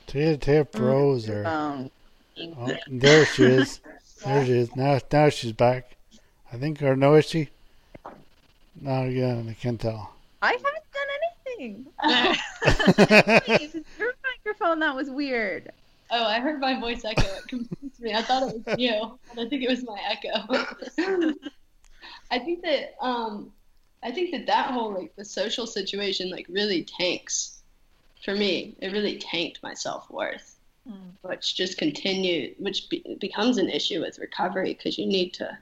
Taya, Taya froze there. Um, Oh, there she is. There she is. Now, now she's back. I think, or no, is she? No, yeah, I can't tell. I haven't done anything. (laughs) Your microphone. That was weird. Oh, I heard my voice echo. It confused me. I thought it was you, and I think it was my echo. I think that um, I think that that whole like the social situation like really tanks for me. It really tanked my self worth, Mm. which just continued, which be- becomes an issue with recovery because you need to.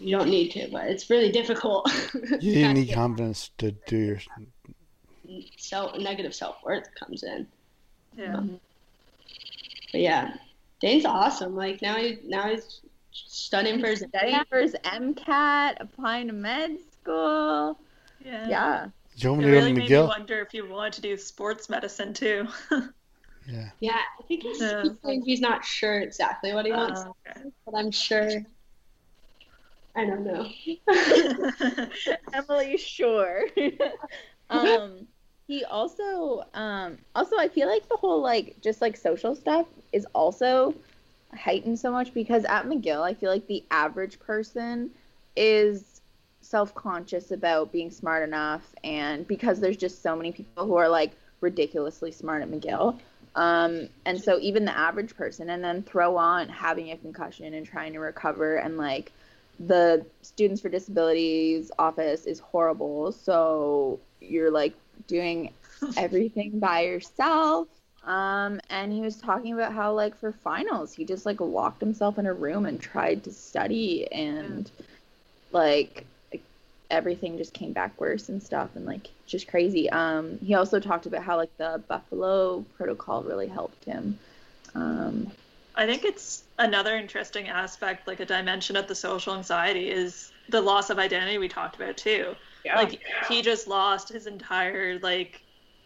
You don't need to, but it's really difficult. (laughs) You Kinda need get- confidence to do your. self negative self worth comes in. Yeah. But yeah, Dane's awesome. Like now he now he's studying for his Studying for his MCAT, applying to med school. Yeah. Yeah. Do you want It to really to made me wonder if you wanted to do sports medicine too. (laughs) Yeah. Yeah, I think he's, Yeah. he's saying he's not sure exactly what he wants, Oh, okay. but I'm sure. I don't know. (laughs) (laughs) Emily, sure. um, he also, um, also I feel like the whole like just like social stuff is also heightened so much because at McGill, I feel like the average person is self-conscious about being smart enough, and because there's just so many people who are like ridiculously smart at McGill. Um, and so even the average person, and then throw on having a concussion and trying to recover, and like the Students for Disabilities office is horrible. So you're like doing everything by yourself. Um, and he was talking about how like for finals, he just like locked himself in a room and tried to study, and like everything just came back worse and stuff, and like just crazy. Um, he also talked about how like the Buffalo protocol really helped him. Um, I think it's another interesting aspect, like a dimension of the social anxiety, is the loss of identity we talked about too. yeah. Like he just lost his entire like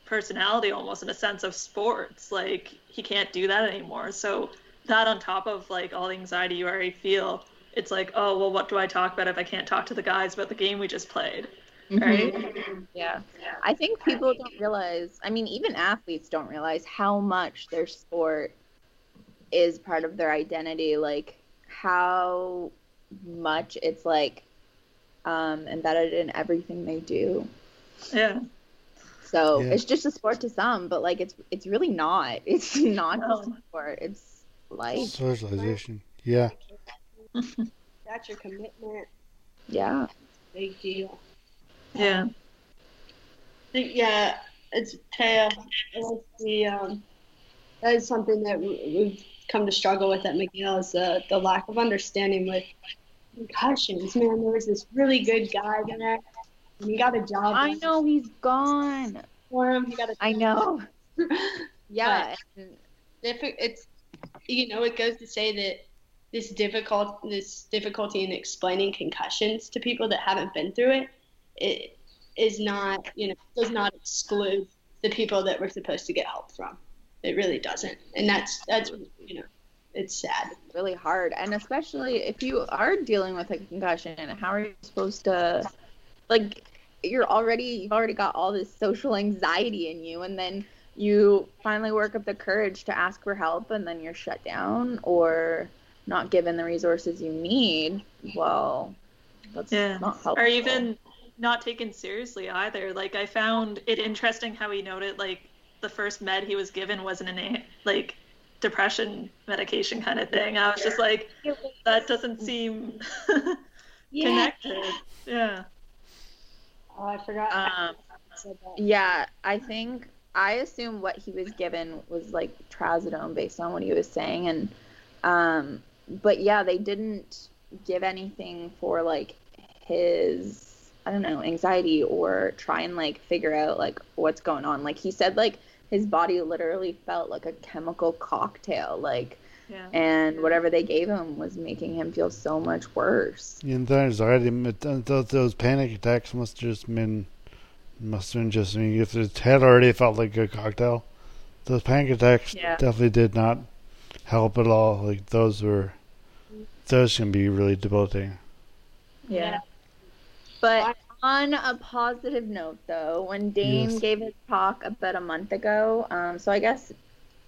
personality almost in a sense of sports. Like he can't do that anymore. So that on top of like all the anxiety you already feel, it's like, oh well, what do I talk about if I can't talk to the guys about the game we just played? Right? Yeah. I think people don't realize, I mean, even athletes don't realize how much their sport is part of their identity, like how much it's like um, embedded in everything they do. Yeah. So Yeah. it's just a sport to some, but like it's it's really not. (laughs) It's not just No. a sport. It's life. Socialization. Yeah. That's your commitment. Yeah. Big deal. Yeah. I yeah, it's Taya. It's the um, that is something that we- we've come to struggle with at McGill is the the lack of understanding with concussions. Man, there was this really good guy there, and he got a job. I know he's gone. for him. He got a I know. (laughs) Yeah. and- if it, it's you know it goes to say that this difficult this difficulty in explaining concussions to people that haven't been through it it is not you know does not exclude the people that we're supposed to get help from. It really doesn't. And that's that's you know it's sad. Really hard. And especially if you are dealing with a concussion how are you supposed to like you're already you've already got all this social anxiety in you and then you finally work up the courage to ask for help and then you're shut down or not given the resources you need well that's Yeah. not helpful or even not taken seriously either. Like I found it interesting how he noted like the first med he was given wasn't an a- like depression medication kind of thing. I was just like, that doesn't seem (laughs) connected. Yeah. oh i forgot um, I said that. Yeah, I think I assume what he was given was like trazodone based on what he was saying, and um, but yeah, they didn't give anything for like his I don't know anxiety or try and like figure out like what's going on. Like he said, like his body literally felt like a chemical cocktail, like. Yeah. And whatever they gave him was making him feel so much worse. And the anxiety, uh, those, those panic attacks must have just been, must have been just, I mean, if his head already felt like a cocktail, those panic attacks Yeah. definitely did not help at all. Like, those were, those gonna be really debilitating. Yeah. But on a positive note, though, when Dane Yes. gave his talk about a month ago, um, so I guess,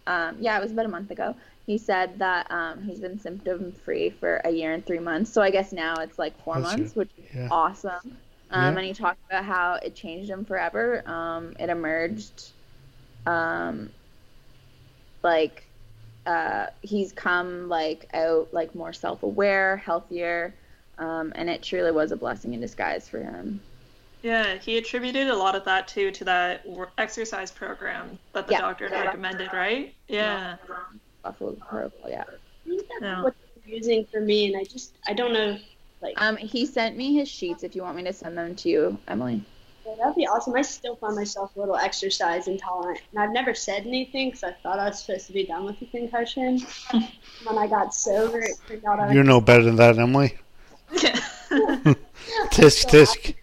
um, yeah, it was about a month ago. He said that um, he's been symptom free for a year and three months. So I guess now it's like four That's months, good. which is Yeah. awesome. Um, Yeah. And he talked about how it changed him forever. Um, it emerged, um, like, uh, he's come like out like more self aware, healthier, um, and it truly was a blessing in disguise for him. Yeah, he attributed a lot of that too to that exercise program that the Yeah. doctor had recommended, right? Yeah. Buffalo Protocol, yeah. I think that's Yeah. what using for me, and I just I don't know. Like Um, he sent me his sheets. If you want me to send them to you, Emily. Yeah, that'd be awesome. I still find myself a little exercise intolerant, and I've never said anything because I thought I was supposed to be done with the concussion. (laughs) when I got sober, it turned out I was You know (laughs) better than that, Emily. (laughs) Tisk tisk.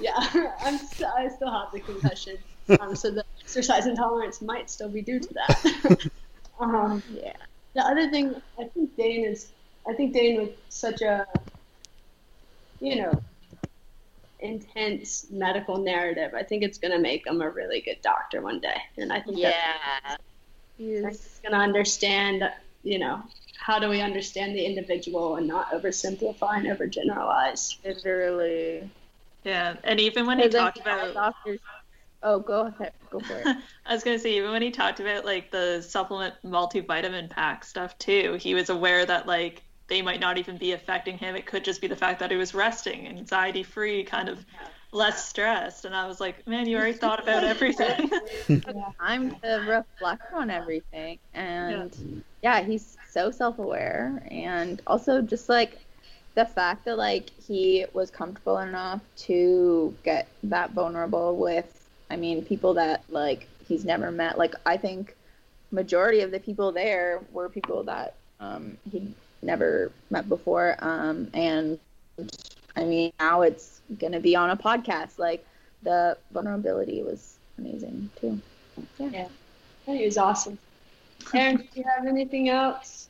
yeah, I'm st- I still have the concussion, um, so the exercise intolerance might still be due to that. um, yeah. The other thing, I think Dane is, I think Dane with such a, you know, intense medical narrative. I think it's gonna make him a really good doctor one day, and I think Yeah. that he's gonna understand, you know, how do we understand the individual and not oversimplify and overgeneralize. Literally. Yeah, and even when he talked about doctors. Oh, go ahead. Go for it. (laughs) I was gonna say even when he talked about like the supplement multivitamin pack stuff too, he was aware that like they might not even be affecting him. It could just be the fact that he was resting, anxiety free, kind of less stressed. And I was like, man, you already thought about everything. (laughs) (laughs) Time to reflect on everything. And yeah, he's so self aware. And also, just like the fact that like he was comfortable enough to get that vulnerable with, I mean, people that like he's never met. Like, I think majority of the people there were people that um, he'd never met before. Um, and I mean, now it's going to be on a podcast. Like, the vulnerability was amazing too. Yeah. Yeah, it was awesome. Aaron, do you have anything else?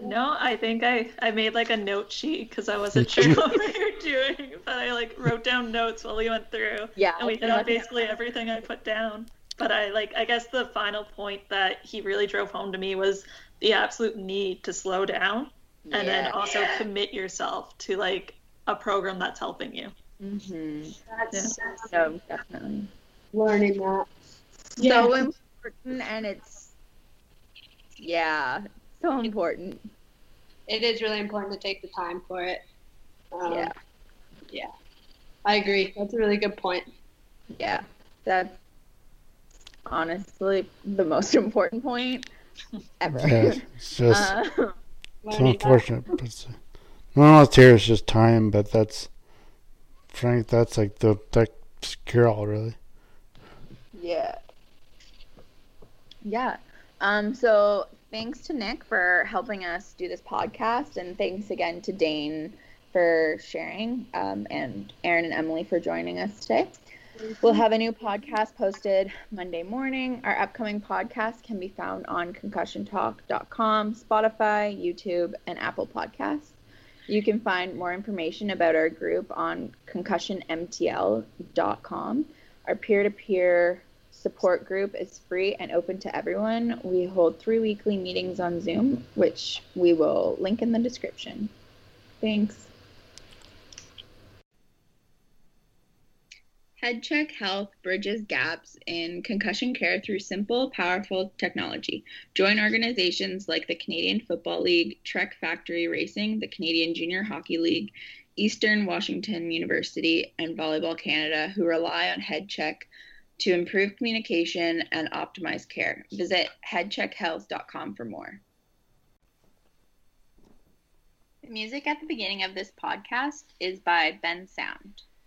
No, I think I, I made like a note sheet because I wasn't (laughs) sure what we were doing, but I like wrote down notes while we went through. Yeah, And we I hit on think- basically everything I put down. But I like I guess the final point that he really drove home to me was the absolute need to slow down and then Yeah. also commit yourself to like a program that's helping you. Mm-hmm. That's So definitely. learning that. So important, and it's yeah, so important. It is really important to take the time for it. Um, Yeah. Yeah. I agree. That's a really good point. Yeah, that's honestly the most (laughs) important point (laughs) ever. Yeah, it's (laughs) just Uh, it's unfortunate, but it's, no one else here is just time. But that's Frank. That's like the that cure all really. Yeah. Yeah. Um, so thanks to Nick for helping us do this podcast, and thanks again to Dane for sharing, um, and Aaron and Emily for joining us today. We'll have a new podcast posted Monday morning. Our upcoming podcast can be found on concussiontalk.com, Spotify, YouTube, and Apple Podcasts. You can find more information about our group on concussionmtl.com. Our peer to peer support group is free and open to everyone. We hold three weekly meetings on Zoom, which we will link in the description. Thanks. HeadCheck Health bridges gaps in concussion care through simple, powerful technology. Join organizations like the Canadian Football League, Trek Factory Racing, the Canadian Junior Hockey League, Eastern Washington University, and Volleyball Canada, who rely on HeadCheck to improve communication and optimize care. Visit headcheckhealth.com for more. The music at the beginning of this podcast is by Ben Sound.